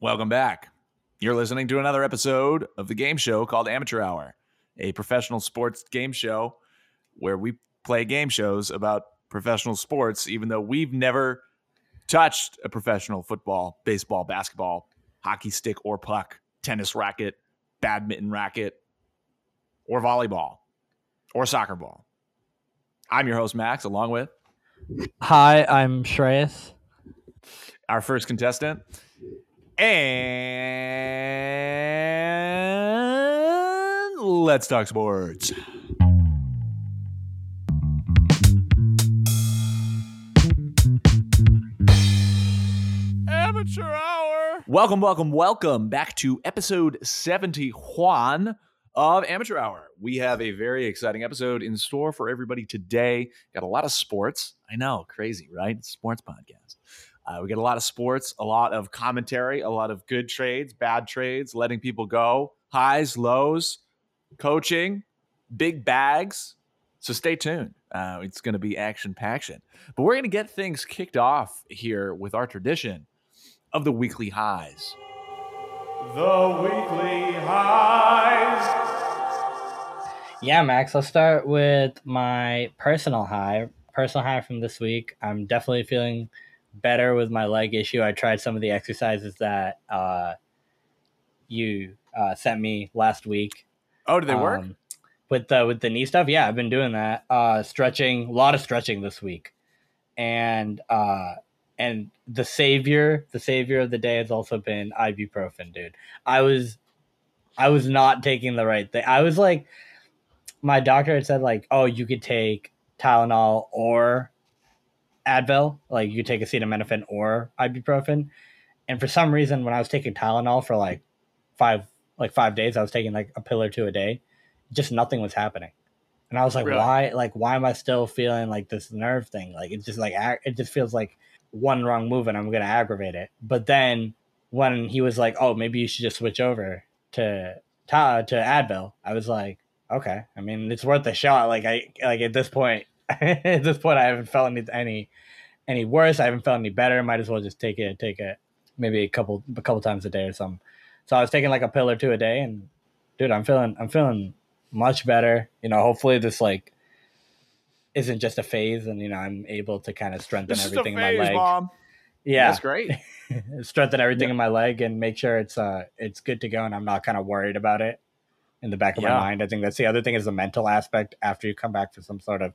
Welcome back. You're listening to another episode of the game show called Amateur Hour, a professional sports game show where we play game shows about professional sports, even though we've never touched a professional football, baseball, basketball, hockey stick or puck, tennis racket, badminton racket, or volleyball, or soccer ball. I'm your host, Max, along with Hi, I'm Shreyas. Our first contestant. And let's talk sports. Amateur Hour. Welcome, welcome, welcome back to episode 71 of Amateur Hour. We have a very exciting episode in store for everybody today. Got a lot of sports. I know, crazy, right? Sports podcast. Uh, we get a lot of sports, a lot of commentary, a lot of good trades, bad trades, letting people go, highs, lows, coaching, big bags. So stay tuned. Uh, it's going to be action paction. But we're going to get things kicked off here with our tradition of the weekly highs. The weekly highs. Yeah, Max, let's start with my personal high. Personal high from this week. I'm definitely feeling better with my leg issue. I tried some of the exercises that uh, you uh, sent me last week. Oh, do they work? Um, with the with the knee stuff, yeah, I've been doing that. Uh, stretching, a lot of stretching this week, and uh, and the savior, the savior of the day has also been ibuprofen, dude. I was, I was not taking the right thing. I was like, my doctor had said like, oh, you could take Tylenol or Advil, like you take acetaminophen or ibuprofen, and for some reason, when I was taking Tylenol for like five like five days, I was taking like a pill or two a day just nothing was happening. And I was like, Really? why? Like, why am I still feeling like this nerve thing? Like, it's just like it just feels like one wrong move and I'm gonna aggravate it. But then when he was like, oh, maybe you should just switch over to to, to Advil, I was like, okay. I mean, it's worth a shot. Like, I like at this point, at this point, I haven't felt any any any worse. I haven't felt any better. Might as well just take it take it maybe a couple a couple times a day or something. So I was taking like a pill or two a day, and dude, I'm feeling I'm feeling much better. You know, hopefully this like isn't just a phase, and you know I'm able to kind of strengthen This everything in my leg. mom. Yeah, That's great. strengthen everything in my leg and make sure it's uh it's good to go, and I'm not kind of worried about it in the back of Yeah. my mind. I think that's the other thing is the mental aspect after you come back from some sort of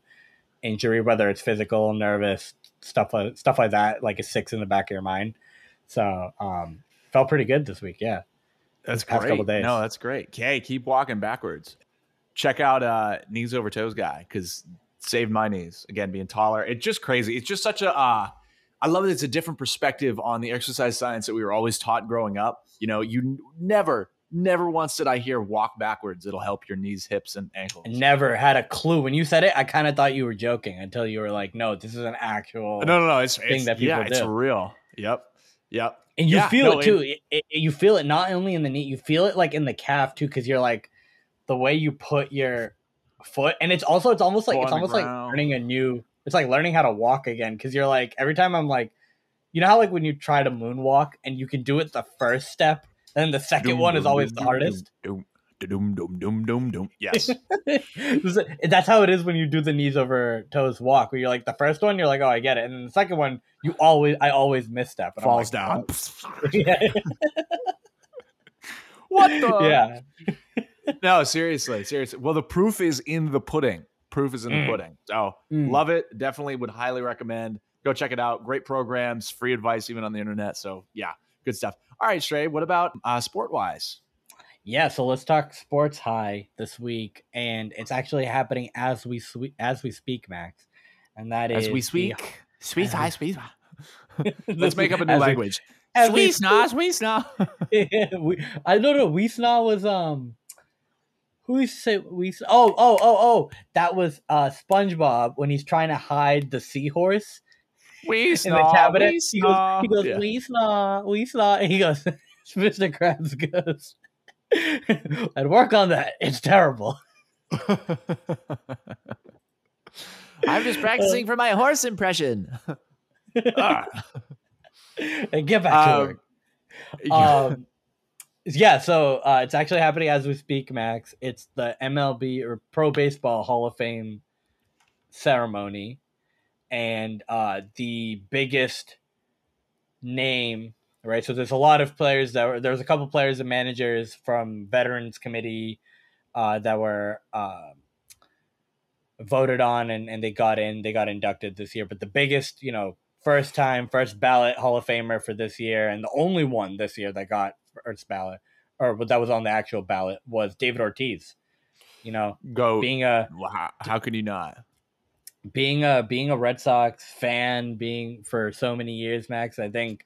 injury, whether it's physical, nervous, stuff like stuff like that, like it sticks in the back of your mind. So um felt pretty good this week, yeah. That's past great. couple days. No, that's great. Okay, keep walking backwards. Check out uh knees over toes guy because saved my knees again being taller. It's just crazy. It's just such a. uh I love that it's a different perspective on the exercise science that we were always taught growing up. You know, you never, never once did I hear walk backwards. It'll help your knees, hips, and ankles. Never had a clue. When you said it, I kind of thought you were joking until you were like, no, this is an actual no, no, no. It's, thing it's that people yeah, it's real. Yep, yep. And you Yeah, feel no, it too. It, it- you feel it not only in the knee, you feel it like in the calf too, because you're like the way you put your foot, and it's also it's almost like it's almost like learning a new. It's like learning how to walk again, because you're like every time I'm like, you know how like when you try to moonwalk and you can do it the first step, and the second one is always the hardest. Doom, doom, doom, doom, doom. Yes. That's how it is when you do the knees over toes walk. Where you're like the first one, you're like, oh, I get it, and then the second one, you always, I always misstep. And Falls like, down. "Oh." what the? yeah. No, seriously, seriously. Well, the proof is in the pudding. Proof is in Mm. the pudding. So Mm. love it. Definitely would highly recommend. Go check it out. Great programs, free advice even on the internet. So yeah, good stuff. All right, Shrey, what about uh, sport wise? Yeah, so let's talk sports high this week, and it's actually happening as we swe- as we speak, Max. And that is As we the- speak, sweet high, sweet. Let's make up a new as we- language. we Sweet sna, sweet sna. we, I don't know. Weesnaw was um. Who used to say we? Oh, oh, oh, oh! That was uh SpongeBob when he's trying to hide the seahorse We in the sna, cabinet. we He goes, sna. he goes, Yeah. Weesnaw, Weesnaw, and he goes, Mr. Krabs goes, I'd work on that. It's terrible. I'm just practicing for my horse impression. Ah. And get back to Um, work. Um, yeah, so uh, it's actually happening as we speak, Max. It's the MLB or Pro Baseball Hall of Fame ceremony, and uh, the biggest name, right? So there's a lot of players that were there's a couple players and managers from Veterans Committee uh, that were uh, voted on and, and they got in, they got inducted this year. But the biggest, you know, first time, first ballot Hall of Famer for this year, and the only one this year that got first ballot or that was on the actual ballot was David Ortiz. You know, Go. being a how, how could you not? Being a being a Red Sox fan, being for so many years, Max, I think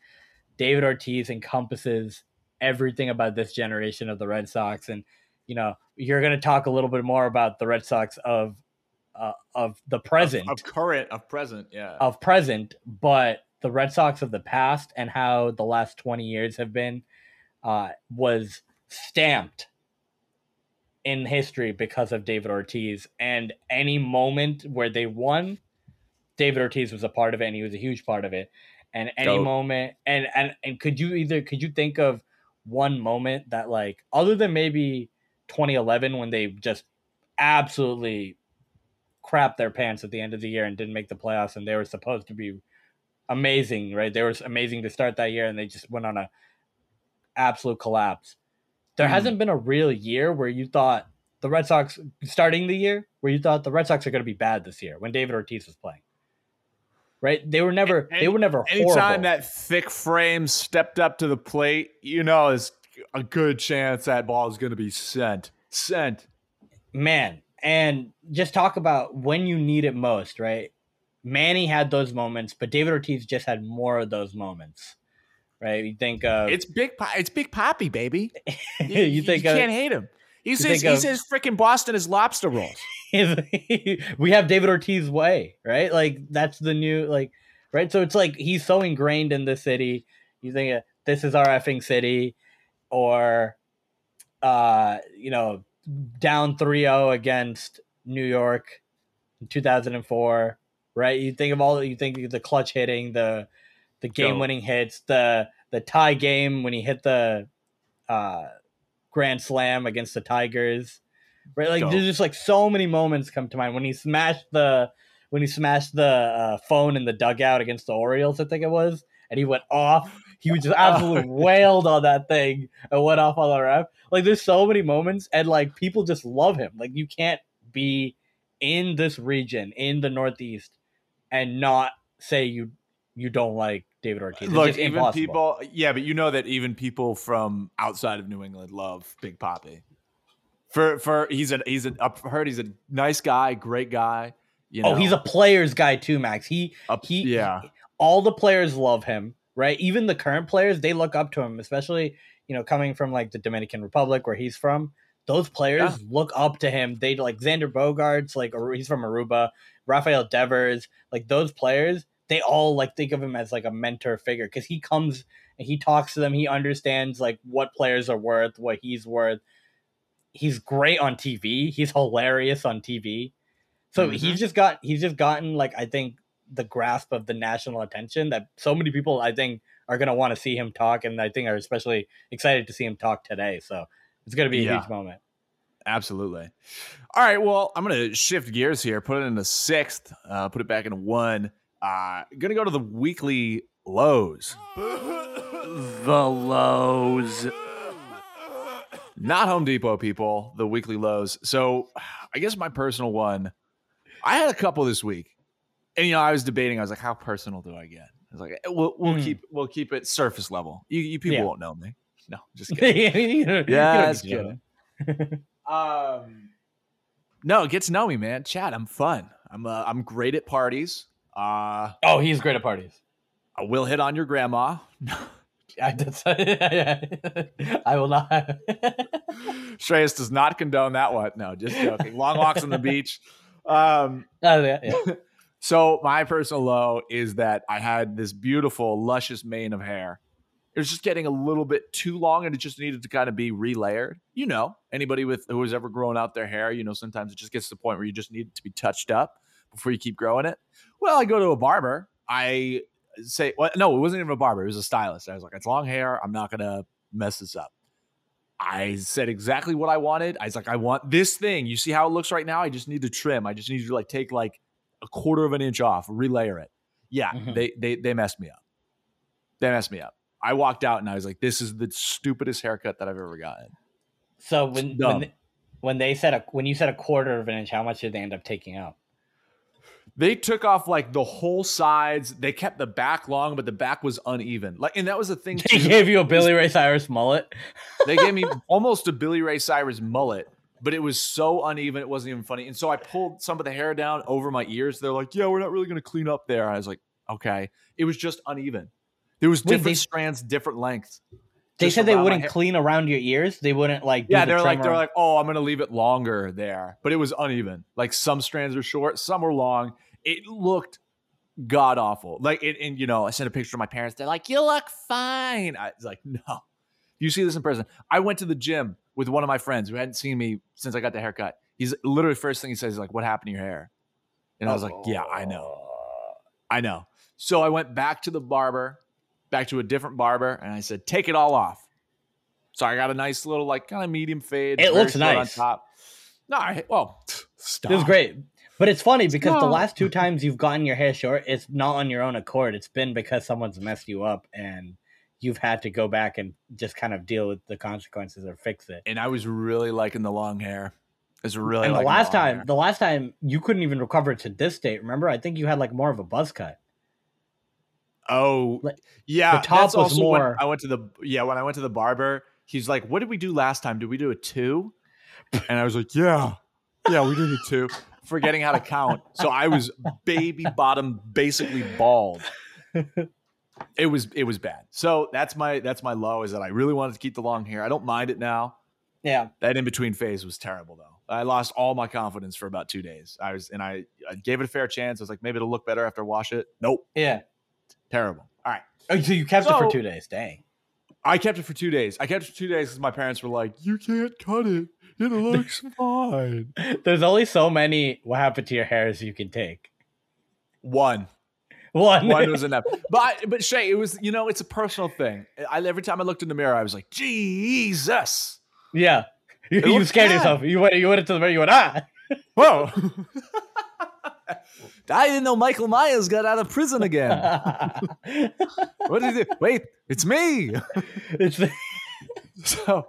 David Ortiz encompasses everything about this generation of the Red Sox. And you know, you're going to talk a little bit more about the Red Sox of uh, of the present, Of, of current, of present, yeah. of present, but the Red Sox of the past and how the last 20 years have been uh, was stamped in history because of David Ortiz. And any moment where they won, David Ortiz was a part of it and he was a huge part of it. And any Dope. moment and, and and could you either could you think of one moment that like other than maybe 2011 when they just absolutely crapped their pants at the end of the year and didn't make the playoffs and they were supposed to be amazing, right? They were amazing to start that year and they just went on a absolute collapse. There Hmm. hasn't been a real year where you thought the Red Sox starting the year where you thought the Red Sox are going to be bad this year when David Ortiz was playing. Right? They were never Any- they were never Anytime horrible. that thick frame stepped up to the plate, you know, there's a good chance that ball is going to be sent. Sent. man and just talk about when you need it most right manny had those moments but david ortiz just had more of those moments right you think of It's big. Po- It's Big Poppy, baby. you, think you of, can't hate him. He says he of- says freaking Boston is lobster rolls. we have david ortiz way right like that's the new like right so it's like he's so ingrained in the city you think this is our effing city or uh you know down 3-0 against new york in 2004 right you think of all you think the clutch hitting the the game winning hits the the tie game when he hit the uh grand slam against the tigers right? Like Dope. there's just like so many moments come to mind. When he smashed the when he smashed the uh, phone in the dugout against the orioles i think it was and he went off. He was just absolutely wailed on that thing and went off on the ref. Like there's so many moments and like people just love him. Like you can't be in this region in the northeast and not say you you don't like david ortiz It's Look, even impossible. people, yeah, but you know that even people from outside of New England love Big Poppy. For for he's a he's a I've heard he's a nice guy, great guy. You know, oh he's a players guy too max he a- he yeah. all the players love him, right? Even the current players, they look up to him, especially, you know, coming from like the Dominican Republic where he's from. Those players Yeah. look up to him. They like Xander Bogaerts, like he's from Aruba, Rafael Devers, like those players, they all like think of him as like a mentor figure because he comes and he talks to them. He understands like what players are worth, what he's worth. He's great on TV. He's hilarious on TV. So Mhm. he's just got he's just gotten like I think the grasp of the national attention that so many people I think are gonna want to see him talk, and I think are especially excited to see him talk today. So it's gonna be a Yeah. huge moment. Absolutely. All right. Well, I'm going to shift gears here, put it in the sixth, uh, put it back in one. Uh, going to go to the weekly lows. the lows. Not Home Depot, people, the weekly lows. So I guess my personal one, I had a couple this week. And, you know, I was debating, I was like, how personal do I get? I was like, eh, we'll, we'll Hmm. keep we'll keep it surface level. You, you people Yeah. won't know me. No, just kidding. you don't- Yeah, just know. kidding. Um, no, get to know me, man. Chad, I'm fun. I'm uh, I'm great at parties. Uh, Oh, he's great at parties. I will hit on your grandma. I, that's, I will not. Shreyas does not condone that one. No, just joking. Long walks on the beach. Um, Oh, yeah, yeah. so my personal low is that I had this beautiful, luscious mane of hair. It was just getting a little bit too long, and it just needed to kind of be relayered. You know, anybody with who has ever grown out their hair, you know, sometimes it just gets to the point where you just need it to be touched up before you keep growing it. Well, I go to a barber. I say, well, no, it wasn't even a barber. It was a stylist. I was like, it's long hair. I'm not gonna mess this up. I said exactly what I wanted. I was like, I want this thing. You see how it looks right now? I just need to trim. I just need to like take like a quarter of an inch off, relayer it. Yeah, Mhm. they they they messed me up. They messed me up. I walked out and I was like, this is the stupidest haircut that I've ever gotten. So when when they, when they said a when you said a quarter of an inch, how much did they end up taking out? They took off like the whole sides. They kept the back long, but the back was uneven. Like, and that was the thing They too. gave you a Billy Ray Cyrus mullet. they gave me almost a Billy Ray Cyrus mullet, but it was so uneven, it wasn't even funny. And so I pulled some of the hair down over my ears. They're like, "Yeah, we're not really going to clean up there." I was like, "Okay." It was just uneven. There was Wait, different they- strands, different lengths. They said they wouldn't clean around your ears. They wouldn't like. Yeah, they're like they're around- like, "Oh, I'm going to leave it longer there," but it was uneven. Like some strands were short, some were long. It looked god awful. Like, it, and you know, I sent a picture to my parents. They're like, "You look fine." I was like, "No." You see this in person. I went to the gym with one of my friends who hadn't seen me since I got the haircut. He's literally first thing he says is like, "What happened to your hair?" And I was like, "Yeah, I know, I know." So I went back to the barber, back to a different barber, and I said, "Take it all off." So I got a nice little like kind of medium fade. It looks nice. on top. No, I, well, stop. It was great. But it's funny because the last two times you've gotten your hair short, it's not on your own accord. It's been because someone's messed you up and you've had to go back and just kind of deal with the consequences or fix it. And I was really liking the long hair. I was really and the last long time, hair. the last time you couldn't even recover to this date. Remember, I think you had like more of a buzz cut. Oh, Like, yeah. the top was more- I went to the yeah when I went to the barber. He's like, "What did we do last time? Did we do a two? And I was like, "Yeah, yeah, we did a two. Forgetting how to count. So I was baby bottom, basically bald. It was it was bad. So that's my that's my low is that I really wanted to keep the long hair. I don't mind it now. Yeah, That in between phase was terrible though. I lost all my confidence for about two days. I was and I, I gave it a fair chance. I was like, maybe it'll look better after I wash it. Nope, yeah. terrible. All right. Oh, so you kept it for two days. Dang. I kept it for two days. I kept it for two days because my parents were like, "You can't cut it. It looks fine." There's only so many what happened to your hairs you can take. One, One. one was enough. But but Shay, it was you know it's a personal thing. I every time I looked in the mirror, I was like, Jesus, yeah. You, you scared bad. yourself. You went. You went into the mirror. You went ah. whoa. I didn't know Michael Myers got out of prison again. What did he do? Wait, it's me. it's so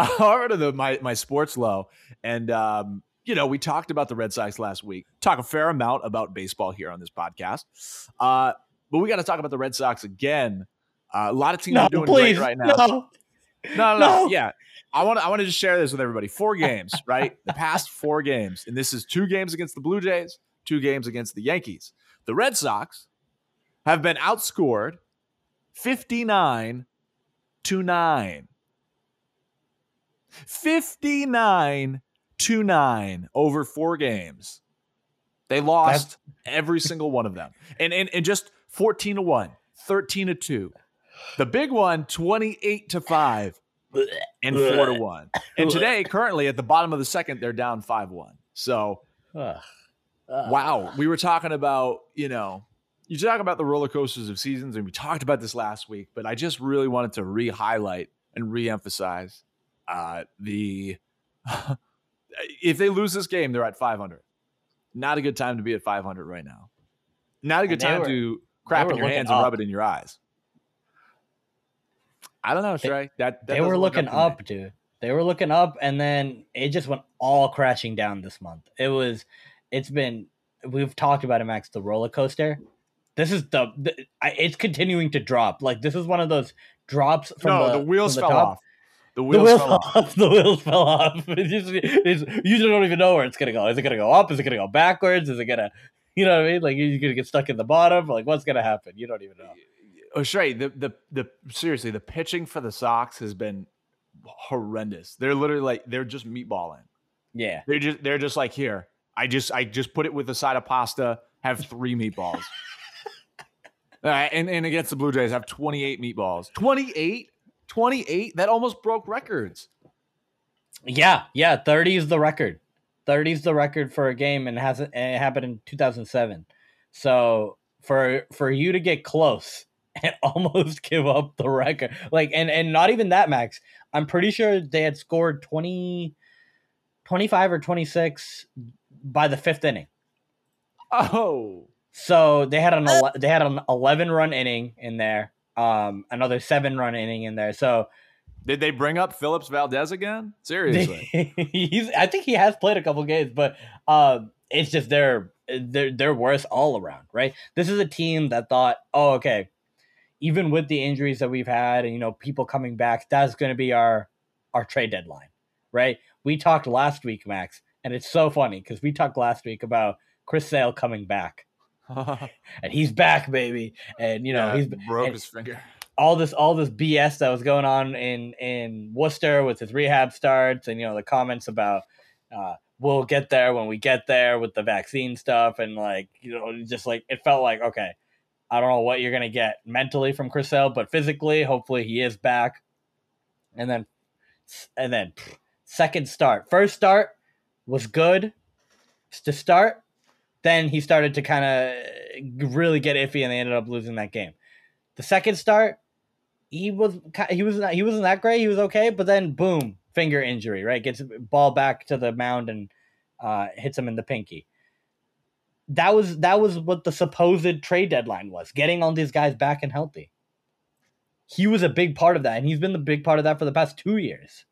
I heard of the, my my sports low, and um, you know we talked about the Red Sox last week. Talk a fair amount about baseball here on this podcast, uh, but we got to talk about the Red Sox again. Uh, a lot of teams no, are doing please, great right now. no. No, no, no, No. yeah. I want to I want to just share this with everybody. Four games, right? the past four games, and this is two games against the Blue Jays, two games against the Yankees. The Red Sox have been outscored 59 to 9. 59 to 9 over four games. They lost every single one of them. And, and and just 14 to 1, 13 to 2. The big one 28 to 5 and 4 to 1. And today currently at the bottom of the second they're down 5-1. So, wow, we were talking about, you know, you talk about the roller coasters of seasons, and we talked about this last week, but I just really wanted to re highlight and re emphasize uh, the. if they lose this game, they're at 500. Not a good time to be at 500 right now. Not a good time were- to crap in your hands and rub it in your eyes. I don't know, Shrey. That, that they were looking to me. up, dude. They were looking up, and then it just went all crashing down this month. It was, it's been. We've talked about it, Max. The roller coaster. This is the, the I, it's continuing to drop. Like this is one of those drops from no, the, the, wheels the fell top. off. The The wheels, wheels fell off. off. The wheels fell off. It's just, it's, you don't even know where it's gonna go. Is it gonna go up? Is it gonna go backwards? Is it gonna, you know what I mean? Like you're gonna get stuck in the bottom. Like what's gonna happen? You don't even know. Oh, Shrey, the, the the seriously, the pitching for the Sox has been horrendous. They're literally like they're just meatballing. Yeah. They're just they're just like here. I just I just put it with a side of pasta. Have three meatballs. All right, and, and against the Blue Jays, have 28 meatballs. 28? 28? That almost broke records. Yeah, yeah. Thirty is the record. Thirty is the record for a game, and it hasn't. And it happened in two thousand seven. So for for you to get close and almost give up the record. Like and and not even that max. I'm pretty sure they had scored 20 25 or 26 by the 5th inning. Oh. So they had an ele- they had an 11 run inning in there. Um another 7 run inning in there. So did they bring up Phillips Valdez again? Seriously. he's I think he has played a couple games, but uh, it's just they're they're they're worse all around, right? This is a team that thought, oh, okay, even with the injuries that we've had and you know people coming back, that's going to be our our trade deadline, right? We talked last week, Max, and it's so funny because we talked last week about Chris Sale coming back, and he's back, baby, and you know Yeah, he's broke his finger. all this all this BS that was going on in in Worcester with his rehab starts and you know the comments about uh we'll get there when we get there with the vaccine stuff. And like you know just like it felt like okay I don't know what you're gonna get mentally from Chris Sale, but physically hopefully he is back. And then and then second start. First start was good. To start then he started to kind of really get iffy and they ended up losing that game the second start he was he was not, he wasn't that great. He was okay, but then boom, finger injury. Right, gets ball back to the mound and uh, hits him in the pinky. That was that was what the supposed trade deadline was: getting all these guys back and healthy. He was a big part of that, and he's been the big part of that for the past two years.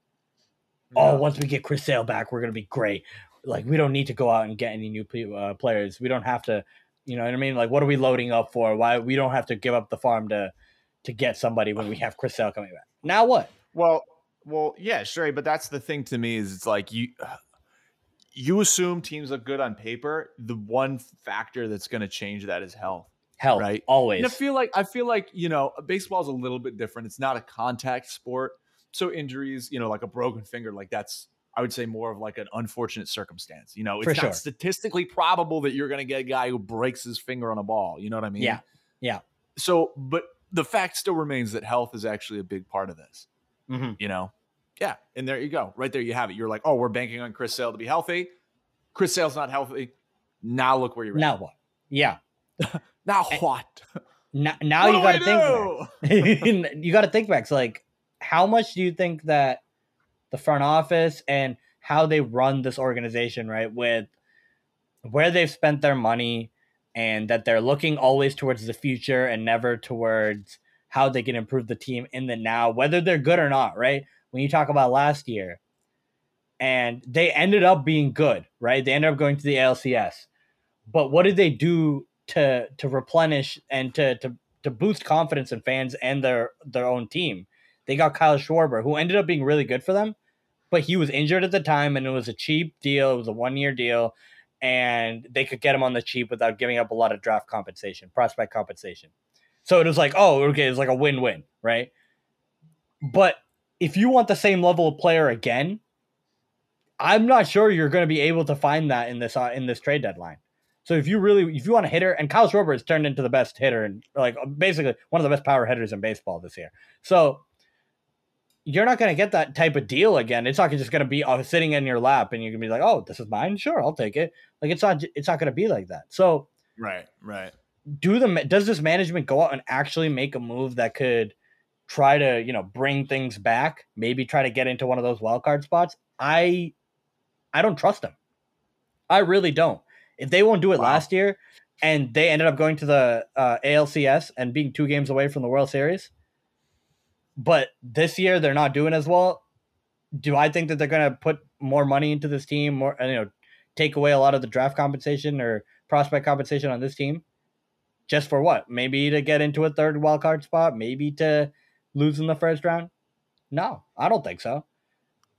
Oh, once we get Chris Sale back, we're gonna be great. Like we don't need to go out and get any new pe- uh, players. We don't have to, you know what I mean? Like what are we loading up for? Why we don't have to give up the farm to to get somebody when we have Chris Sale coming back. Now what? Well, well, yeah, sure, but that's the thing to me is it's like you you assume teams look good on paper. The one factor that's going to change that is health. Health, Right. Always. And I feel like I feel like you know baseball is a little bit different. It's not a contact sport, so injuries, you know, like a broken finger, like that's I would say more of like an unfortunate circumstance. You know, it's For not sure. statistically probable that you're going to get a guy who breaks his finger on a ball. You know what I mean? Yeah. Yeah. So, but the fact still remains that health is actually a big part of this. hmm You know, yeah, and there you go, right there you have it. You're like, oh, we're banking on Chris Sale to be healthy. Chris Sale's not healthy. Now look where you're at. Now what? Yeah. Now what? Now, now What you got to think. Back. you got to think back. So like, how much do you think that the front office and how they run this organization, right, with where they've spent their money, and that they're looking always towards the future and never towards how they can improve the team in the now, whether they're good or not, right? When you talk about last year, and they ended up being good, right? They ended up going to the ALCS. But what did they do to to replenish and to to to boost confidence in fans and their their own team? They got Kyle Schwarber, who ended up being really good for them, but he was injured at the time and it was a cheap deal. It was a one year deal, and they could get him on the cheap without giving up a lot of draft compensation, prospect compensation. So it was like, oh, okay, it's like a win win, right? But if you want the same level of player again, I'm not sure you're going to be able to find that in this uh, in this trade deadline. So if you really if you want a hitter, and Kyle Schwarber has turned into the best hitter and like basically one of the best power hitters in baseball this year. So you're not going to get that type of deal again. It's not just going to be uh, sitting in your lap and you can be like, "Oh, this is mine. Sure, I'll take it." Like it's not it's not going to be like that. So right, right. do the does this management go out and actually make a move that could try to you know bring things back maybe try to get into one of those wild card spots i i don't trust them i really don't if they won't do it Wow. last year and they ended up going to the uh, alcs and being two games away from the world series but this year they're not doing as well do i think that they're going to put more money into this team more you know take away a lot of the draft compensation or prospect compensation on this team just for what? Maybe to get into a third wild card spot, maybe to lose in the first round? No, I don't think so.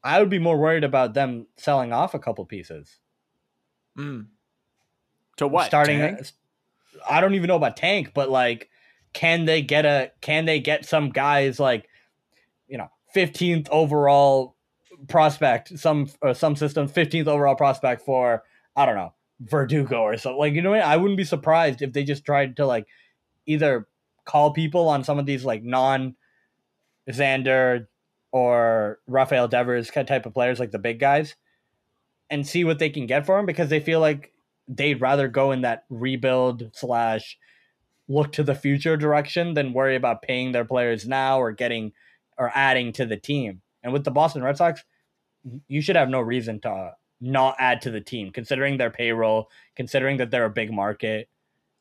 I would be more worried about them selling off a couple pieces. Mm. To what? Starting Tank? I don't even know about tank, but like can they get a can they get some guys like you know, 15th overall prospect, some some system 15th overall prospect for I don't know, Verdugo or something. Like, you know what? I wouldn't be surprised if they just tried to like either call people on some of these like non Xander or Rafael Devers type of players, like the big guys, and see what they can get for him because they feel like they'd rather go in that rebuild slash look to the future direction than worry about paying their players now or getting or adding to the team. And with the Boston Red Sox, you should have no reason to uh, not add to the team, considering their payroll, considering that they're a big market.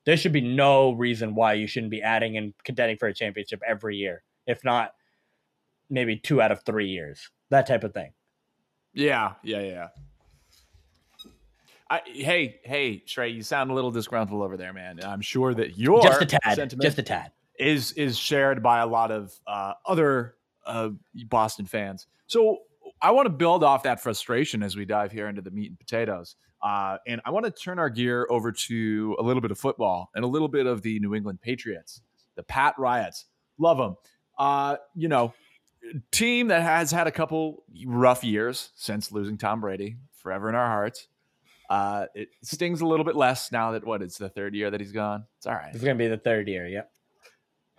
There should be no reason why you shouldn't be adding and contending for a championship every year, if not maybe two out of three years, that type of thing. Yeah, yeah, yeah. I, hey, hey, Trey, you sound a little disgruntled over there, man. I'm sure that your just a tad, just a tad, is is shared by a lot of uh, other uh, Boston fans. So I want to build off that frustration as we dive here into the meat and potatoes. Uh, and I want to turn our gear over to a little bit of football and a little bit of the New England Patriots, the Pat Riots. Love them. Uh, you know, team that has had a couple rough years since losing Tom Brady, forever in our hearts. Uh, it stings a little bit less now that what it's the third year that he's gone. It's all right. It's gonna be the third year. Yep.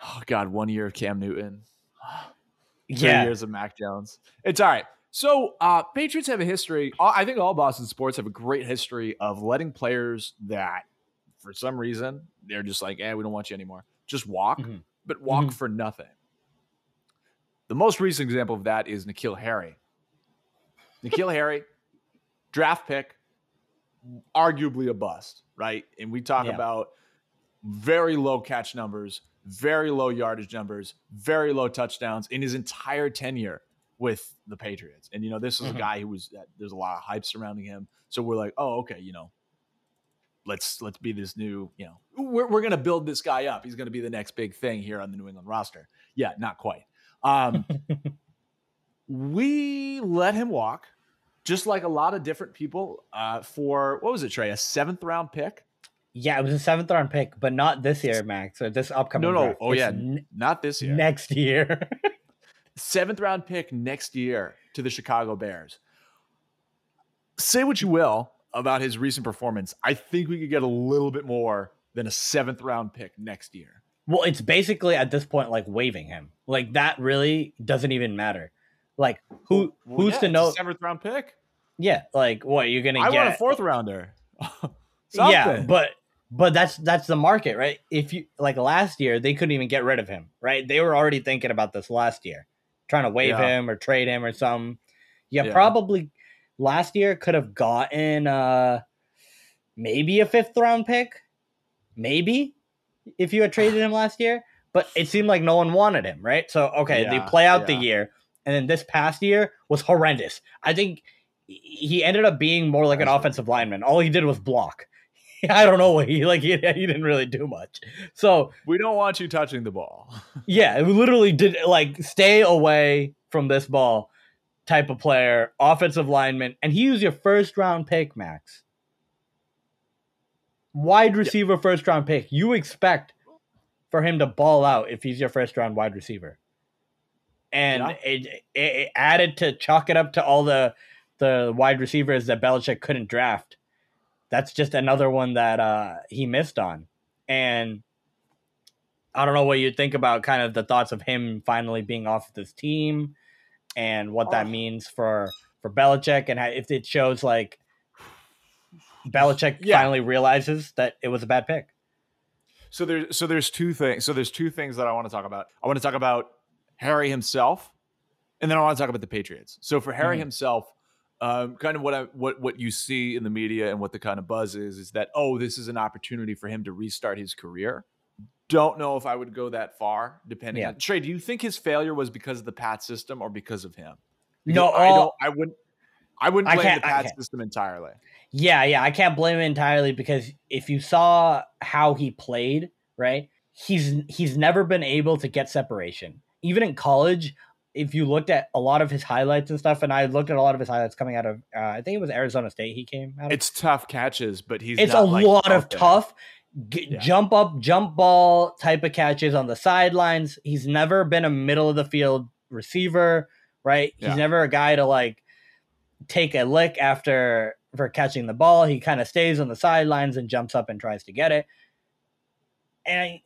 Oh God, one year of Cam Newton. Yeah. years of Mac Jones. It's all right. So, uh, Patriots have a history. I think all Boston sports have a great history of letting players that, for some reason, they're just like, "eh, we don't want you anymore." Just walk, mm-hmm. but walk mm-hmm. for nothing. The most recent example of that is N'Keal Harry. N'Keal Harry, draft pick, arguably a bust, right? And we talk yeah. about very low catch numbers, very low yardage numbers, very low touchdowns in his entire tenure with the Patriots. And you know, this is mm-hmm. a guy who was uh, there's a lot of hype surrounding him. So we're like, oh, okay, you know, let's let's be this new, you know, we're we're gonna build this guy up. He's gonna be the next big thing here on the New England roster. Yeah, not quite. Um, we let him walk, just like a lot of different people, uh, for what was it, Trey? A seventh round pick. Yeah, it was a seventh round pick, but not this year, Max, or this upcoming. No, no, draft. oh it's yeah, n- not this year. Next year. seventh round pick next year to the Chicago Bears. Say what you will about his recent performance. I think we could get a little bit more than a seventh round pick next year. Well, it's basically at this point like waiving him. Like that really doesn't even matter. Like who well, who's yeah, to know? seventh round pick. Yeah, like what you're gonna I get? I want a fourth rounder. yeah, but but that's that's the market, right? If you like last year, they couldn't even get rid of him, right? They were already thinking about this last year, trying to waive yeah. him or trade him or something. Yeah, yeah, probably last year could have gotten uh maybe a fifth round pick, maybe if you had traded him last year. But it seemed like no one wanted him, right? So okay, yeah, they play out the year, and then this past year was horrendous. I think he ended up being more like an offensive lineman. All he did was block. I don't know what he like. He, he didn't really do much. So we don't want you touching the ball. yeah, we literally did like stay away from this ball type of player, offensive lineman, and he was your first round pick, Max. Wide receiver, yep. first round pick. You expect for him to ball out if he's your first round wide receiver, and yeah. it, it, it added to chalk it up to all the the wide receivers that Belichick couldn't draft that's just another one that uh, he missed on. And I don't know what you think about kind of the thoughts of him finally being off of this team and what that oh. means for for Belichick and how, if it shows like Belichick yeah. finally realizes that it was a bad pick. So there's so there's two things. So there's two things that I want to talk about. I want to talk about Harry himself, and then I want to talk about the Patriots. So for Harry mm-hmm. himself, um, kind of what I what what you see in the media and what the kind of buzz is is that oh this is an opportunity for him to restart his career. Don't know if I would go that far. Depending yeah. on Trey, do you think his failure was because of the Pat system or because of him? Because no, I don't. I wouldn't. I wouldn't blame the Pat system entirely. Yeah, yeah, I can't blame him entirely because if you saw how he played, right, he's he's never been able to get separation. Even in college, if you looked at a lot of his highlights and stuff, and I looked at a lot of his highlights coming out of, uh, I think it was Arizona State. He came out. Of. It's tough catches, but he's. It's a like lot of there. tough g- yeah. jump up, jump ball type of catches on the sidelines. He's never been a middle of the field receiver, right? He's yeah. never a guy to like take a lick after for catching the ball. He kind of stays on the sidelines and jumps up and tries to get it. And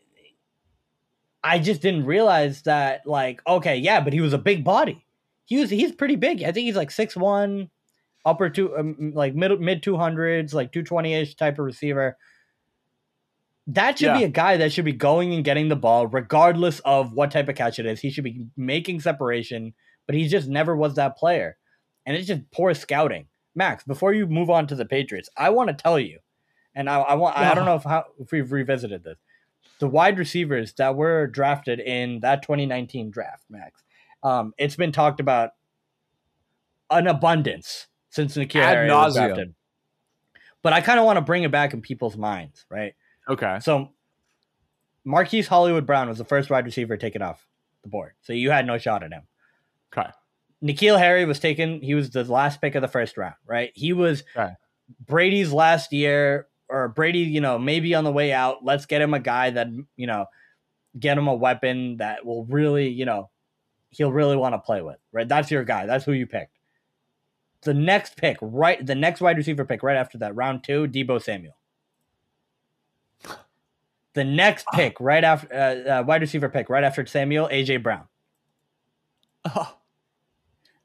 I just didn't realize that, like, okay, yeah, but he was a big body. He was he's pretty big. I think he's like six one, upper two, um, like mid mid two hundreds, like two twenty ish type of receiver. That should Yeah. be a guy that should be going and getting the ball, regardless of what type of catch it is. He should be making separation, but he just never was that player. And it's just poor scouting. Max, before you move on to the Patriots, I want to tell you, and I, I want I don't know if how if we've revisited this. The wide receivers that were drafted in that 2019 draft, Max, um, it's been talked about an abundance since N'Keal Ad Harry was drafted. But I kind of want to bring it back in people's minds, right? Okay. So Marquise Hollywood Brown was the first wide receiver taken off the board. So you had no shot at him. Okay. N'Keal Harry was taken, he was the last pick of the first round, right? He was Okay. Brady's last year, or Brady, you know, maybe on the way out. Let's get him a guy that, you know, get him a weapon that will really, you know, he'll really want to play with, right? That's your guy. That's who you picked. The next pick, right? The next wide receiver pick right after that, round two, Deebo Samuel. The next pick, right after uh, uh, wide receiver pick, right after Samuel, AJ Brown. Oh.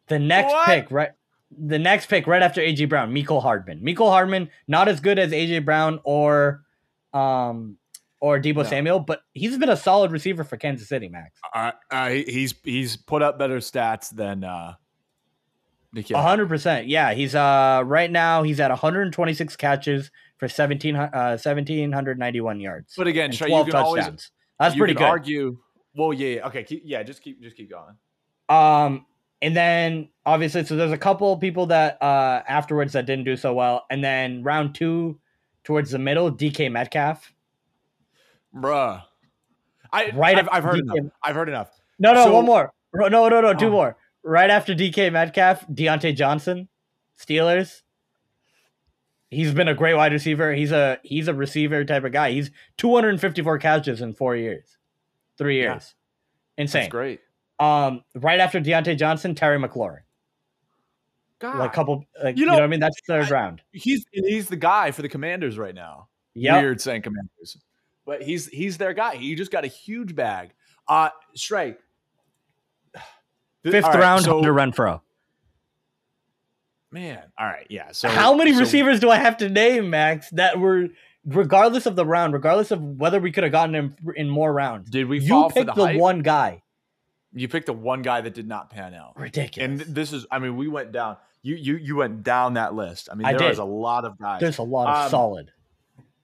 The next What? pick, right? The next pick, right after AJ Brown, Mecole Hardman. Mecole Hardman, not as good as AJ Brown or, um, or Deebo No. Samuel, but he's been a solid receiver for Kansas City, Max. Uh, uh, he's he's put up better stats than uh, hundred percent. Yeah, he's uh right now he's at 126 catches for 17 uh 1791 yards. But again, Trey, you can always That's pretty good. Argue. Well, yeah, yeah. Okay. Keep, yeah. Just keep just keep going. Um, and then obviously, so there's a couple people that uh afterwards that didn't do so well, and then round two, towards the middle, DK Metcalf. Bruh. I Right I've, I've heard DK enough. I've heard enough. No, no, So- one more. No, no, no, two Oh. more. Right after DK Metcalf, Diontae Johnson, Steelers. He's been a great wide receiver. He's a he's a receiver type of guy. He's 254 catches in four years, three Yeah. years, insane. That's great. Um, right after Diontae Johnson, Terry McLaurin, God. like couple, like, You you, know, know, what I mean? That's third I- round. he's he's the guy for the Commanders right now. Yep. Weird saying Commanders, but he's he's their guy. He just got a huge bag. Uh, Shrey. Fifth right, round, so, Hunter Renfrow. man. All right, yeah. So How many so- receivers do I have to name, Max? That were regardless of the round, regardless of whether we could have gotten him in more rounds. Did we You picked the, the, one guy. You picked the one guy that did not pan out. Ridiculous. And this is, I mean, we went down. You you you went down that list. I mean, I there was a lot of guys. There's a lot of Um, solid.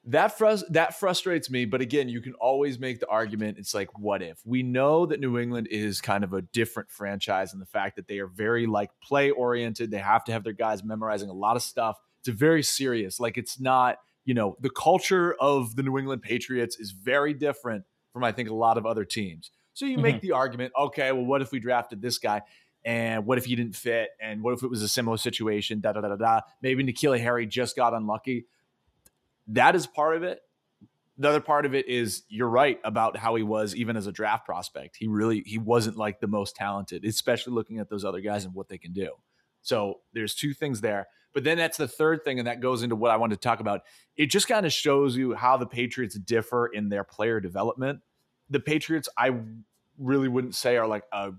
that frus- that frustrates me. But again, you can always make the argument. It's like, what if we know that New England is kind of a different franchise, and the fact that they are very like play oriented. They have to have their guys memorizing a lot of stuff. It's a very serious. Like it's not. You know, the culture of the New England Patriots is very different from I think a lot of other teams. So you make mm-hmm. the argument, okay, well, what if we drafted this guy? And what if he didn't fit? And what if it was a similar situation? Da da da da da. Maybe N'Keal Harry just got unlucky. That is part of it. The other part of it is you're right about how he was even as a draft prospect. He really he wasn't like the most talented, especially looking at those other guys and what they can do. So there's two things there. But then that's the third thing, and that goes into what I wanted to talk about. It just kind of shows you how the Patriots differ in their player development. The Patriots, I really wouldn't say are like a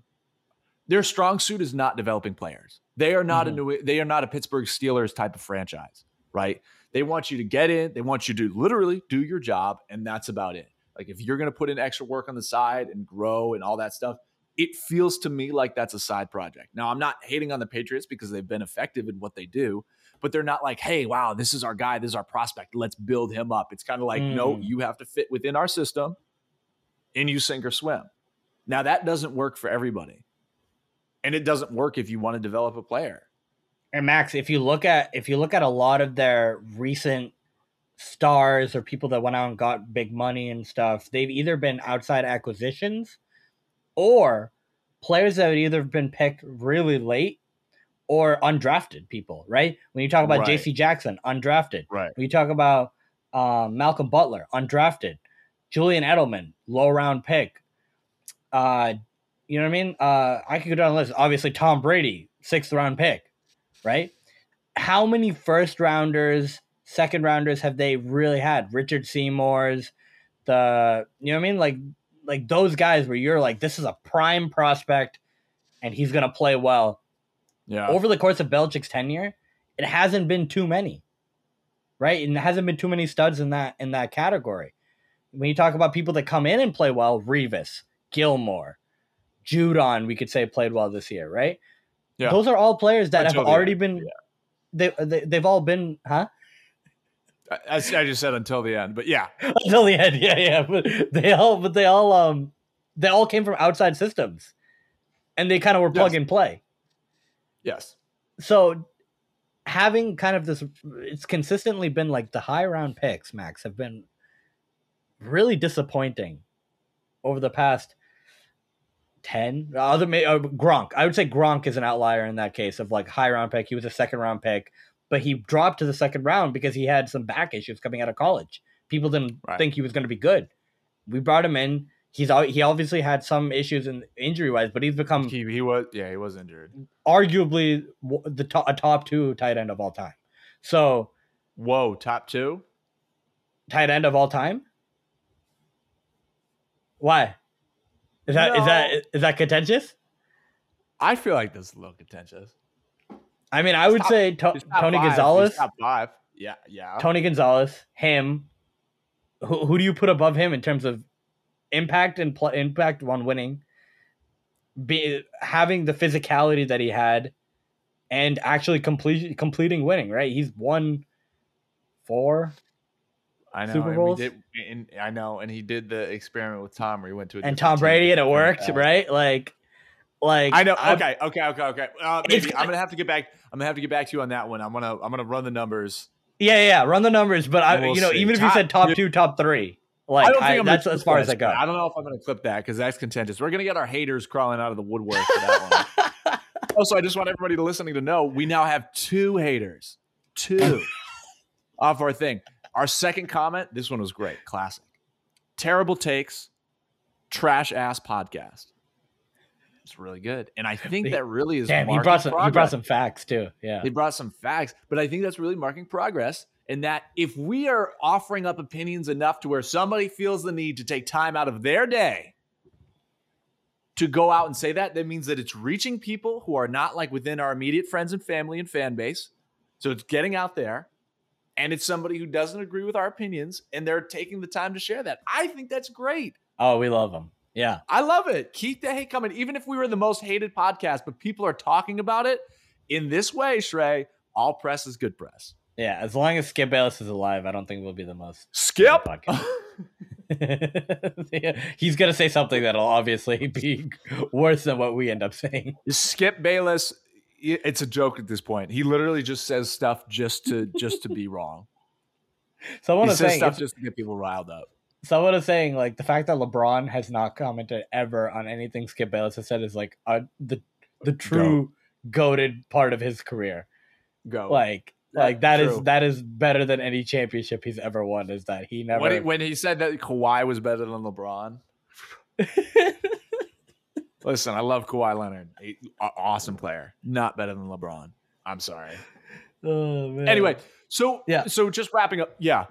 their strong suit is not developing players. They are not Mhm. a new they are not a Pittsburgh Steelers type of franchise, right? They want you to get in, they want you to literally do your job, and that's about it. Like if you're gonna put in extra work on the side and grow and all that stuff, it feels to me like that's a side project. Now, I'm not hating on the Patriots because they've been effective in what they do, but they're not like, hey, wow, this is our guy, this is our prospect. Let's build him up. It's kind of like, no, Mm. you have to fit within our system and you sink or swim. Now, that doesn't work for everybody. And it doesn't work if you want to develop a player. And Max, if you look at if you look at a lot of their recent stars or people that went out and got big money and stuff, they've either been outside acquisitions or players that have either been picked really late or undrafted people, right? When you talk about Right. JC Jackson, undrafted. Right. When you talk about um, Malcolm Butler, undrafted. Julian Edelman, low round pick. Uh, you know what I mean? Uh, I could go down the list. Obviously, Tom Brady, sixth round pick, right? How many first rounders, second rounders have they really had? Richard Seymour's, the you know what I mean? Like like those guys where you're like, this is a prime prospect, and he's gonna play well. Yeah. Over the course of Belichick's tenure, it hasn't been too many, right? And it hasn't been too many studs in that in that category. When you talk about people that come in and play well, Revis, Gilmore, Judon, we could say played well this year, right? Yeah. Those are all players that Until have already end, been. They, they they've all been, huh? I, I just said until the end, but yeah, Until the end, yeah, yeah. But they all, but they all, um, they all came from outside systems, and they kind of were plug Yes. and play. yes, so having kind of this it's consistently been like the high round picks max have been really disappointing over the past 10 other may uh, gronk i would say gronk is an outlier in that case of like high round pick he was a second round pick but he dropped to the second round because he had some back issues coming out of college people didn't Right. think he was going to be good we brought him in he's he obviously had some issues in injury wise but he's become he he was yeah he was injured. arguably the top, a top two tight end of all time. So Whoa, top two. tight end of all time. Why? Is that is No. that is that contentious? I feel like this is a little contentious. I mean, I would Top- say to- Tony five. Gonzalez, top five. Yeah, yeah. Tony Gonzalez, him. Who, who do you put above him in terms of impact and pl- impact on winning? Be having the physicality that he had, and actually complete completing winning. Right, he's won four I know. Super and we did, and I know, and he did the experiment with Tom where he went to a and Tom. Brady and it worked, Yeah. right? Like, like I know. I'm- Okay, okay, okay, okay. Uh, maybe I'm gonna have to get back. I'm gonna have to get back to you on that one. I'm gonna I'm gonna run the numbers. Yeah, yeah, yeah, run the numbers, but I, We'll you know, see. even if you said top two, top three, like I don't think I, I'm that's gonna as far as I go. I don't know if I'm gonna clip that because that's contentious. We're gonna get our haters crawling out of the woodwork for that one. also, I just want everybody to listening to know we now have two haters, two off our thing. Our second comment. This one was great, classic. Terrible takes, trash ass podcast. It's really good, and I think that really is. Damn, he brought some. He brought some facts too. Yeah, They brought some facts, but I think that's really marking progress. And that if we are offering up opinions enough to where somebody feels the need to take time out of their day to go out and say that, that means that it's reaching people who are not like within our immediate friends and family and fan base. So it's getting out there. And it's somebody who doesn't agree with our opinions and they're taking the time to share that. I think that's great. Oh, we love them. Yeah, I love it. Keep the hate coming. Even if we were the most hated podcast, but people are talking about it in this way, Shrey, all press is good press. yeah. As long as Skip Bayless is alive, I don't think we'll be the most. Skip. Yeah, He's gonna say something that'll obviously be worse than what we end up saying. Skip Bayless. It's a joke at this point. He literally just says stuff just to just to be wrong. Someone he is says saying, stuff just to get people riled up. someone is saying, like the fact that LeBron has not commented ever on anything Skip Bayless has said is like uh, the the true goaded part of his career. Go. Like, like that is true. that is better than any championship he's ever won. Is that he never when, he, when he said that Kawhi was better than LeBron. Listen, I love Kawhi Leonard. Awesome player. Not better than LeBron. I'm sorry. oh, man. anyway so Yeah. so just wrapping up yeah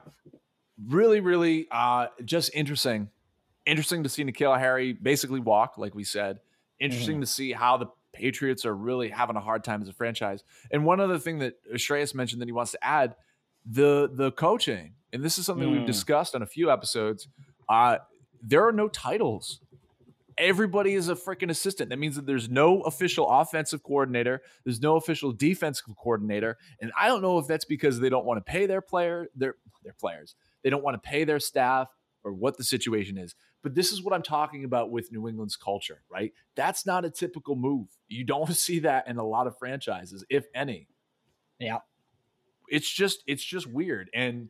really really uh just interesting interesting to see N'Keal Harry basically walk like we said interesting to see how the Patriots are really having a hard time as a franchise and one other thing that Shreyas mentioned that he wants to add the the coaching and this is something we've Mm. discussed on a few episodes uh there are no titles everybody is a freaking assistant. That means that there's no official offensive coordinator, there's no official defensive coordinator, and I don't know if that's because they don't want to pay their player their their players. They don't want to pay their staff or what the situation is. But this is what I'm talking about with New England's culture, right? That's not a typical move. You don't see that in a lot of franchises, if any. Yeah. It's just it's just weird. And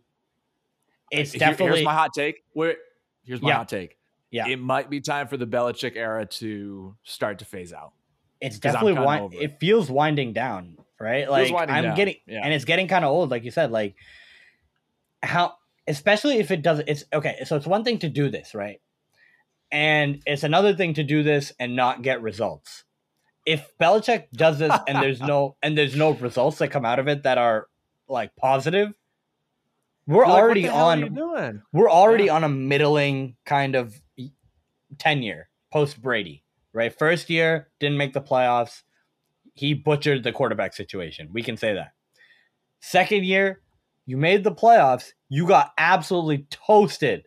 it's here- definitely here's my hot take. Where here's my Yeah. hot take. Yeah. It might be time for the Belichick era to start to phase out. It's definitely wind, it. feels winding down, right? Like I'm down, getting yeah. and it's getting kind of old, like you said. Like how, especially if it doesn't. It's okay. So it's one thing to do this, right? And it's another thing to do this and not get results. If Belichick does this and there's no and there's no results that come out of it that are like positive, we're You're already the hell are you on we're already on a middling kind of tenure post Brady, right? First year didn't make the playoffs. He butchered the quarterback situation. We can say that. Second year, you made the playoffs. You got absolutely toasted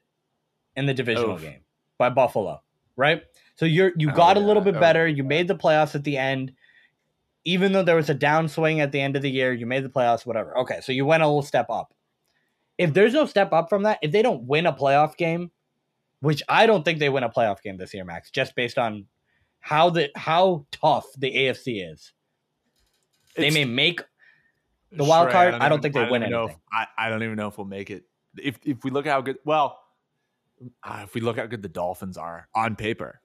in the divisional Oof. game by Buffalo, right? So you're you Oh, got a little bit Oh, better. yeah. You made the playoffs at the end. Even though there was a downswing at the end of the year, you made the playoffs, whatever. Okay, so you went a little step up. If there's no step up from that, if they don't win a playoff game, which I don't think they win a playoff game this year, Max, just based on how the how tough the AFC is. They It's- may make the wild card, I don't even- think they don't win know if- anything. I, I don't even know if we'll make it. If if we look at how good, well, uh, if we look how good the Dolphins are on paper,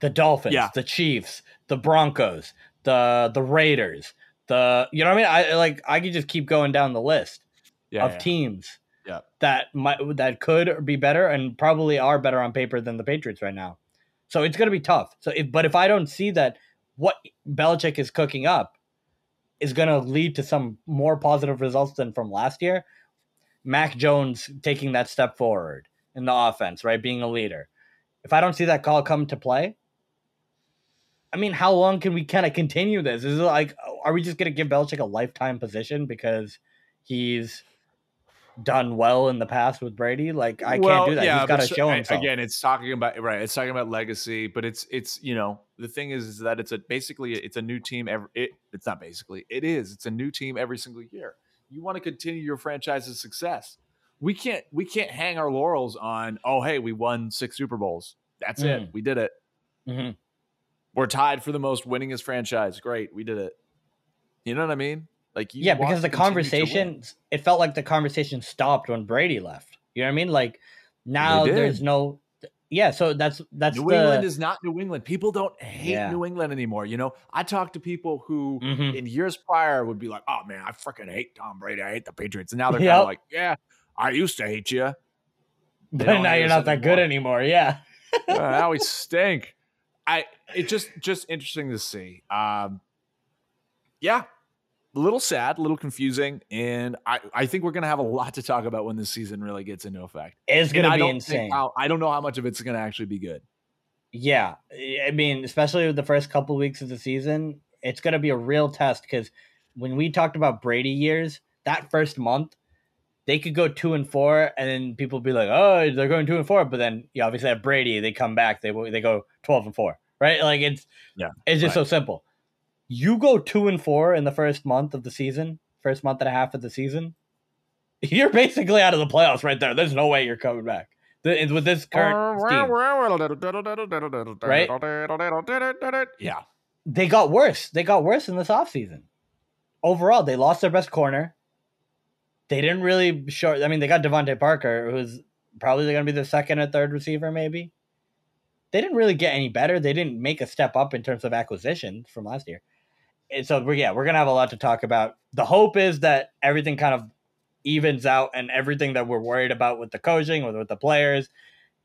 the Dolphins, Yeah. the Chiefs, the Broncos, the the Raiders, the you know what I mean? I like I could just keep going down the list yeah, of yeah. teams Yeah. that might that could be better and probably are better on paper than the Patriots right now. So it's gonna be tough. So if but if I don't see that what Belichick is cooking up is gonna lead to some more positive results than from last year, Mac Jones taking that step forward in the offense, right? Being a leader. If I don't see that call come to play, I mean, how long can we kind of continue this? Is it like, are we just going to give Belichick a lifetime position because he's done well in the past with Brady? Like, I Well, can't do that. yeah, he's got to so- show himself. Again, it's talking about right. It's talking about legacy, but it's it's you know the thing is, is that it's a basically it's a new team every. It, it's not basically it is. It's a new team every single year. You want to continue your franchise's success. We can't we can't hang our laurels on oh hey we won six Super Bowls. That's it. Mm. We did it. Mhm. We're tied for the most winningest franchise. Great, we did it. You know what I mean? Like yeah, because the continue to win. conversation, it felt like the conversation stopped when Brady left. You know what I mean? Like, now there's no. Yeah, so that's that's New the. England is not New England. People don't hate Yeah. New England anymore. You know, I talk to people who Mhm. in years prior would be like, "Oh man, I freaking hate Tom Brady. I hate the Patriots." And now they're kind of like, "Yeah, I used to hate you. But now you're not that good anymore." anymore. Yeah. now we stink." I it's just just interesting to see. Um, yeah, a little sad, a little confusing, and I I think we're gonna have a lot to talk about when this season really gets into effect. It's going to be insane. how, I don't know how much of it's gonna actually be good. Yeah, I mean, especially with the first couple weeks of the season, it's going to be a real test because when we talked about Brady years, that first month, they could go two and four, and then people be like, "Oh, they're going two and four. But then, you obviously have Brady. They come back. They they go twelve and four, right? Like it's Yeah, it's just right. so simple. You go two and four in the first month of the season, first month and a half of the season, you're basically out of the playoffs right there. There's no way you're coming back. The- With this current scheme. Right? Yeah. they got worse. They got worse in this offseason. Overall, they lost their best corner. They didn't really show. I mean, they got DeVante Parker, who's probably going to be the second or third receiver, maybe. They didn't really get any better. They didn't make a step up in terms of acquisition from last year. And so, we're, yeah, we're going to have a lot to talk about. The hope is that everything kind of evens out and everything that we're worried about with the coaching, with, with the players,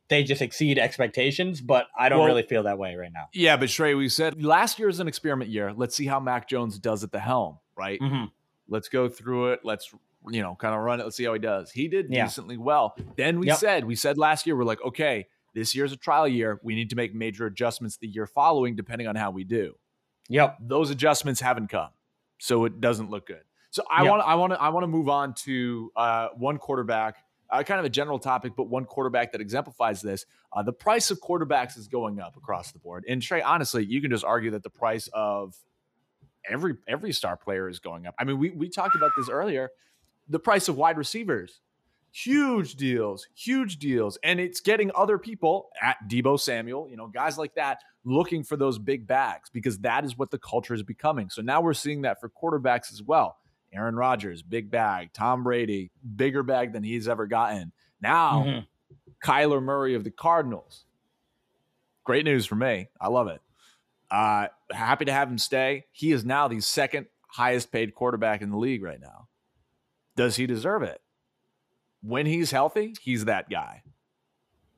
they just exceed expectations. But I don't Well- really feel that way right now. Yeah, but Shrey, we said last year is an experiment year. Let's see how Mac Jones does at the helm, right? Mm-hmm. Let's go through it. Let's, you know, kind of run it. Let's see how he does. He did Yeah. decently well. Then we Yep. said, we said last year, we're like, okay, this year's a trial year. We need to make major adjustments the year following, depending on how we do. Yep. Those adjustments haven't come, so it doesn't look good. So I Yep. want, I want to, I want to move on to uh, one quarterback, uh, kind of a general topic, but one quarterback that exemplifies this. Uh, the price of quarterbacks is going up across the board, and Trey, honestly, you can just argue that the price of every every star player is going up. I mean, we we talked about this earlier. The price of wide receivers, huge deals, huge deals, and it's getting other people at Deebo Samuel, you know, guys like that, looking for those big bags because that is what the culture is becoming. So now we're seeing that for quarterbacks as well. Aaron Rodgers, big bag. Tom Brady, bigger bag than he's ever gotten. Now, Mhm. Kyler Murray of the Cardinals. Great news for me. I love it. Uh, happy to have him stay. He is now the second highest paid quarterback in the league right now. Does he deserve it? When he's healthy, he's that guy.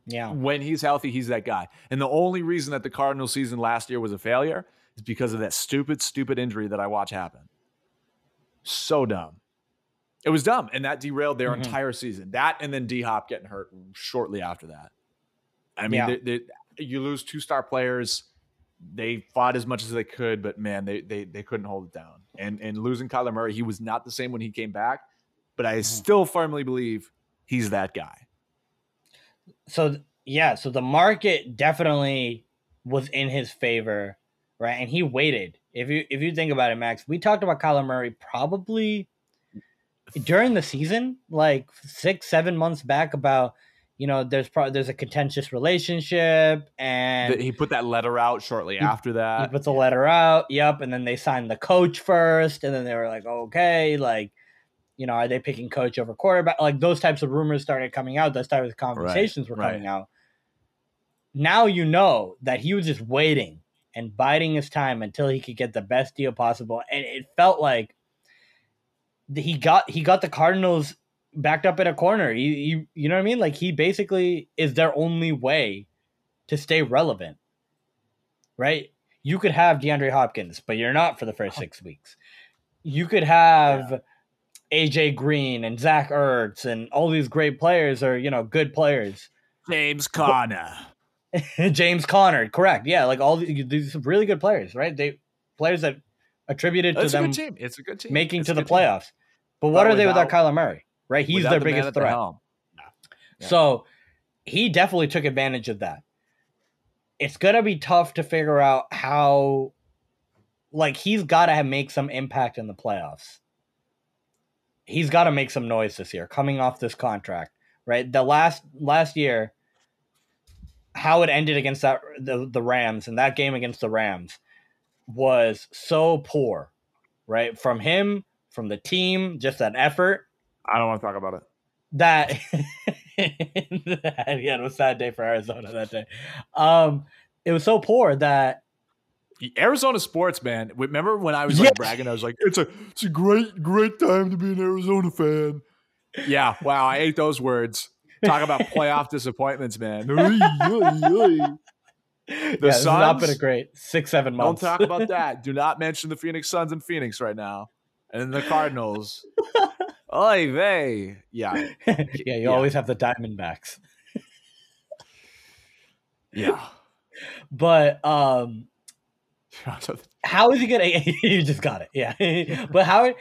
Yeah. When he's healthy, he's that guy. And the only reason that the Cardinal season last year was a failure is because of that stupid, stupid injury that I watch happen. So dumb. It was dumb, and that derailed their Mhm. entire season. That and then D Hop getting hurt shortly after that. I mean, Yeah. they- they- you lose two star players. They fought as much as they could, but man, they they they couldn't hold it down. And and losing Kyler Murray, he was not the same when he came back. But I Mhm. still firmly believe he's that guy. so yeah, so the market definitely was in his favor, right? And he waited. If you if you think about it, Max, we talked about Kyler Murray probably during the season, like six, seven months back, about you know there's probably there's a contentious relationship, and he put that letter out shortly he, after that. He puts a letter out. Yep, and then they signed the coach first, and then they were like, okay, like you know, are they picking coach over quarterback? Like those types of rumors started coming out. Those types of conversations right, were coming right. out. Now you know that he was just waiting and biding his time until he could get the best deal possible, and it felt like he got he got the Cardinals backed up in a corner. You, you you know what I mean? Like he basically is their only way to stay relevant. Right? You could have DeAndre Hopkins, but you're not for the first oh. six weeks. You could have yeah. AJ Green and Zach Ertz and all these great players are, you know, good players. James Conner. James Conner, correct. Yeah, like all these, these really good players, right? They players that attributed to them. team. It's a good team. Making it's to the playoffs. Team. But what but are they without Kyler Murray? Right, he's their the biggest threat. The yeah. So he definitely took advantage of that. It's gonna be tough to figure out how, like, he's got to make some impact in the playoffs. He's got to make some noise this year, coming off this contract. Right, the last last year, how it ended against that the the Rams and that game against the Rams was so poor, right? From him, from the team, just that effort. I don't want to talk about it. That yeah, it was a sad day for Arizona that day. Um, it was so poor that Arizona sports, man. Remember when I was like bragging? I was like, "It's a it's a great great time to be an Arizona fan." Yeah, wow, I ate those words. Talk about playoff disappointments, man. The yeah, Suns not been a great six, seven months. Don't talk about that. Do not mention the Phoenix Suns in Phoenix right now, and the Cardinals. Oy vey. Yeah. yeah, you yeah. always have the Diamondbacks. yeah. But um how is he gonna you just got it. Yeah. but how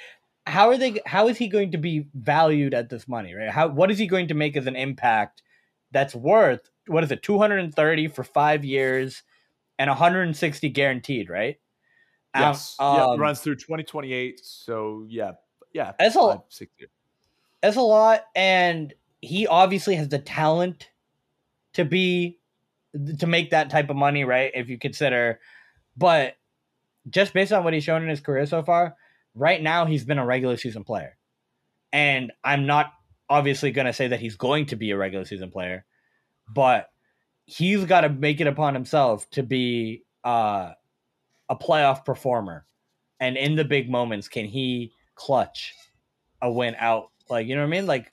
how are they how is he going to be valued at this money, right? How what is he going to make as an impact that's worth what is it 230 for five years and 160 guaranteed right yes um, yeah, runs through 2028 so yeah yeah that's a, years. that's a lot and he obviously has the talent to be to make that type of money right if you consider but just based on what he's shown in his career so far right now he's been a regular season player and i'm not obviously going to say that he's going to be a regular season player but he's got to make it upon himself to be uh, a playoff performer. And in the big moments, can he clutch a win out? Like, you know what I mean? Like,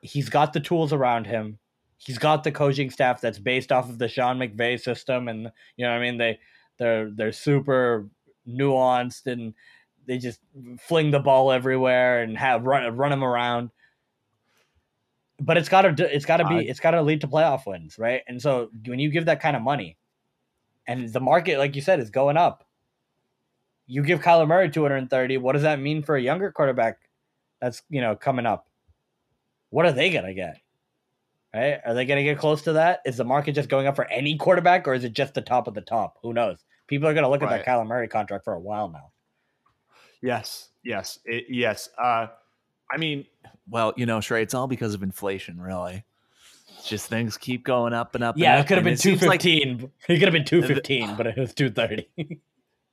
he's got the tools around him. He's got the coaching staff that's based off of the Sean McVay system, and you know what I mean. They they're they're super nuanced and they just fling the ball everywhere and have run run him around but it's got to it's got to be it's got to lead to playoff wins, right? And so when you give that kind of money, and the market, like you said, is going up, you give Kyler Murray 230. What does that mean for a younger quarterback that's you know coming up? What are they gonna get? Right? Are they gonna get close to that? Is the market just going up for any quarterback, or is it just the top of the top? Who knows? People are gonna look right. at that Kyler Murray contract for a while now. Yes, yes, it, yes. Uh, I mean, well, you know, Shrey, it's all because of inflation, really. It's just things keep going up and up. Yeah, and it could have been two fifteen. Like, it could have been two fifteen, but it was two thirty.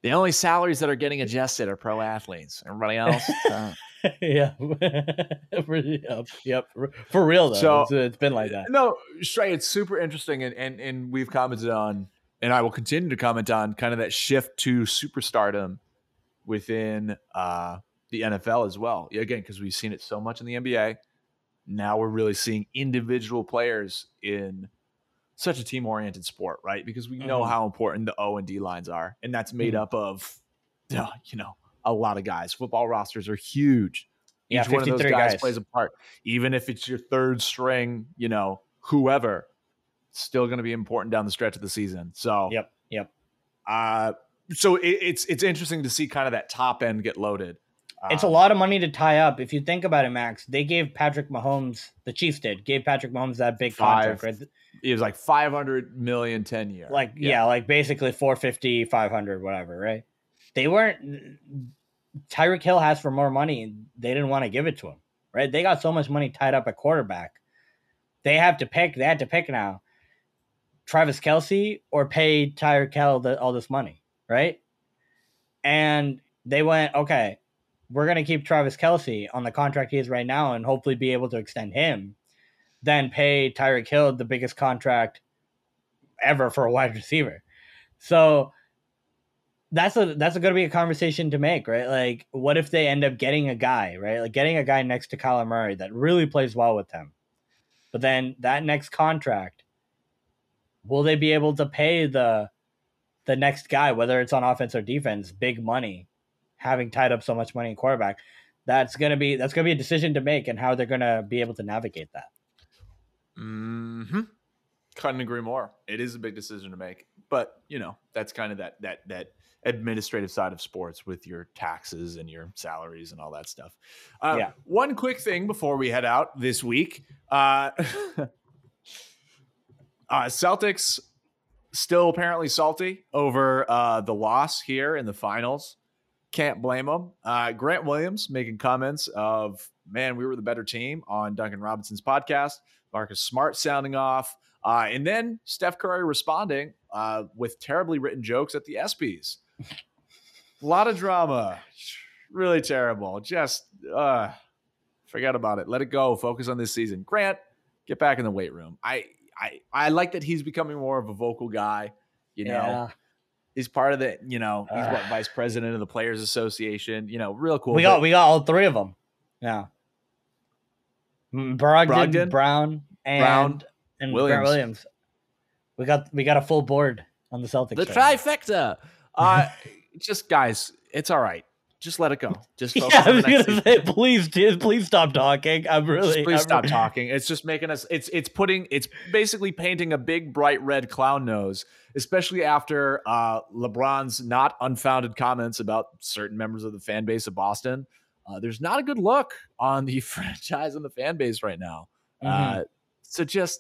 the only salaries that are getting adjusted are pro athletes. Everybody else, uh, yeah, yep, yep, for real though. So, it's, it's been like that. No, Shrey, it's super interesting, and and and we've commented on, and I will continue to comment on kind of that shift to superstardom within uh the NFL as well. Again, because we've seen it so much in the NBA. Now we're really seeing individual players in such a team oriented sport, right? Because we know mm-hmm. how important the O and D lines are. And that's made mm-hmm. up of, you know, a lot of guys. Football rosters are huge. Each yeah, one of those guys, guys plays a part. Even if it's your third string, you know, whoever, still going to be important down the stretch of the season. So, yep, yep. Uh, so it, it's it's interesting to see kind of that top end get loaded. it's a Um, lot of money to tie up. If you think about it, Max, they gave Patrick Mahomes, the Chiefs did, gave Patrick Mahomes that big Five. contract, right? It was like 500 million 10 year. Like, yeah. like basically 450, 500, whatever, right? They weren't, Tyreek Hill asked for more money and they didn't want to give it to him, right? They got so much money tied up at quarterback. They have to pick, they had to pick now Travis Kelce or pay Tyreek Hill the, all this money, right? And they went, okay, we're going to keep Travis Kelce on the contract he is right now and hopefully be able to extend him, then pay Tyreek Hill the biggest contract ever for a wide receiver. So that's a that's going to be a conversation to make, right? Like, what if they end up getting a guy, right? Like getting a guy next to Kyler Murray that really plays well with them, but then that next contract, will they be able to pay the the next guy, whether it's on offense or defense, big money, having tied up so much money in quarterback? That's gonna be that's gonna be a decision to make, and how they're gonna be able to navigate that. hmm Couldn't agree more. It is a big decision to make, but you know that's kind of that that that administrative side of sports with your taxes and your salaries and all that stuff. Uh, Yeah. One quick thing before we head out this week: uh, uh, Celtics still apparently salty over uh, the loss here in the finals. Can't blame them. Uh, Grant Williams making comments of, "Man, we were the better team" on Duncan Robinson's podcast. Marcus Smart sounding off. Uh, and then Steph Curry responding uh, with terribly written jokes at the ESPYs. A lot of drama. Really terrible. Just uh, forget about it. Let it go. Focus on this season. Grant, get back in the weight room. I I I like that he's becoming more of a vocal guy. You know, he's part of the. You know, he's what vice president of the Players Association. You know, real cool. we got we got all three of them. Yeah, Brogdon, Brogdon, Brown, and Brown, and Williams. Grant Williams. We got we got a full board on the Celtics. the right trifecta. Uh, just guys, it's all right. Just let it go. Just focus Yeah, I on was the next gonna say, please, please stop talking. I'm really, Just please I'm stop talking. It's just making us. It's it's putting. It's basically painting a big bright red clown nose, especially after uh, LeBron's not unfounded comments about certain members of the fan base of Boston. Uh, there's not a good look on the franchise and the fan base right now. Mhm. Uh, so just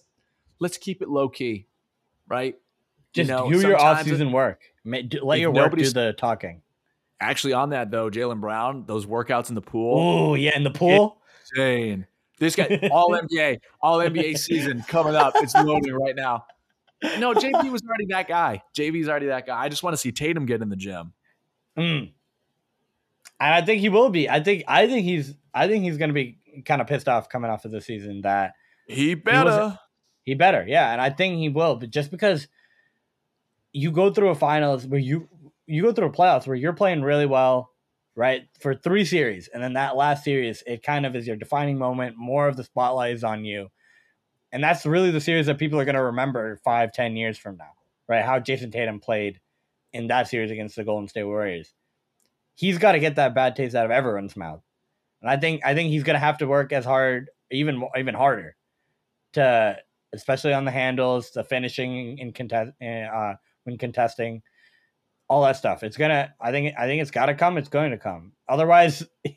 let's keep it low key, right? Just you know, do your sometimes off it- season work. Let your work do the talking. Actually, on that though, Jaylen Brown, those workouts in the pool, Oh yeah, in the pool. insane. This guy, all NBA, all NBA season coming up. It's loading right now. No, JB was already that guy. JV's already that guy. I just want to see Tatum get in the gym. Mm. And I think he will be. I think I think he's I think he's gonna be kind of pissed off coming off of the season that He better. He better, yeah, and I think he will. But just because you go through a finals where you you go through a playoffs where you're playing really well, right, for three series, and then that last series, it kind of is your defining moment. More of the spotlight is on you, and that's really the series that people are going to remember five, ten years from now, right? How Jayson Tatum played in that series against the Golden State Warriors. He's got to get that bad taste out of everyone's mouth, and I think I think he's going to have to work as hard, even even harder, to especially on the handles, the finishing in contest uh, when contesting, all that stuff. It's gonna. I think. I think it's got to come. It's going to come. Otherwise,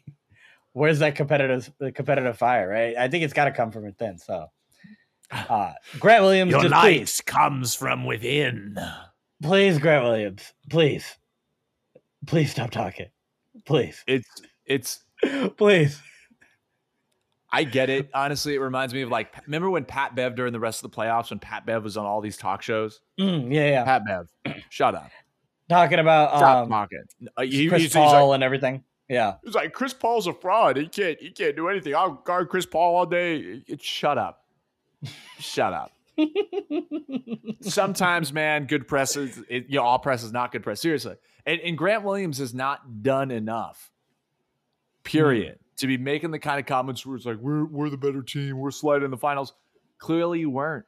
where's that competitive the competitive fire? Right. I think it's got to come from within. So, uh, Grant Williams, just please, comes from within. please, Grant Williams, please, please stop talking, please, It's it's. please. I get it. Honestly, it reminds me of like remember when Pat Bev during the rest of the playoffs when Pat Bev was on all these talk shows. Mm, yeah, yeah. Pat Bev, shut up. Talking about Stop um, talking. Uh, he- Chris he's- he's like- Paul and everything. Yeah. He's like, Chris Paul's a fraud. He can't. He can't do anything. I'll guard Chris Paul all day. It- shut up. shut up. Sometimes, man, good press is. It, you know, all press is not good press. Seriously, and, and Grant Williams has not done enough. Period. To be making the kind of comments where it's like, we're we're the better team. We're sliding in the finals. Clearly, you weren't.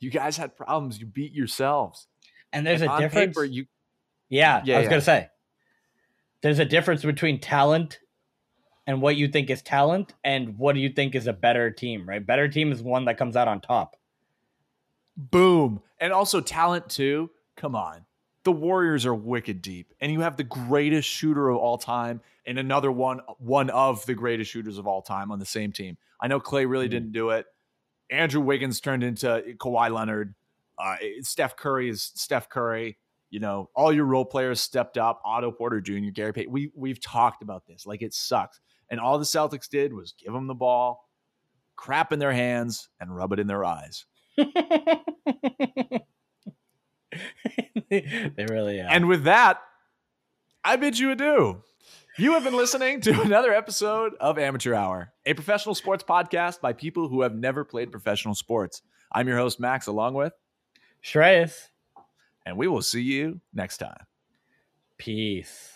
You guys had problems. You beat yourselves. And there's And a difference. paper, you Yeah, Yeah, I was yeah. gonna say. There's a difference between talent and what you think is talent and what do you think is a better team, right? Better team is one that comes out on top. boom, and also talent too. Come on, the Warriors are wicked deep, and you have the greatest shooter of all time and another one, one of the greatest shooters of all time on the same team. I know Clay really mm-hmm. didn't do it. Andrew Wiggins turned into Kawhi Leonard. Uh, Steph Curry is Steph Curry. You know, all your role players stepped up. Otto Porter Jr., Gary Payton. We we've talked about this. Like it sucks. And all the Celtics did was give them the ball, crap in their hands, and rub it in their eyes. they really are. And with that, I bid you adieu. You have been listening to another episode of Amateur Hour, a professional sports podcast by people who have never played professional sports. I'm your host, Max, along with Shreyas. And we will see you next time. Peace.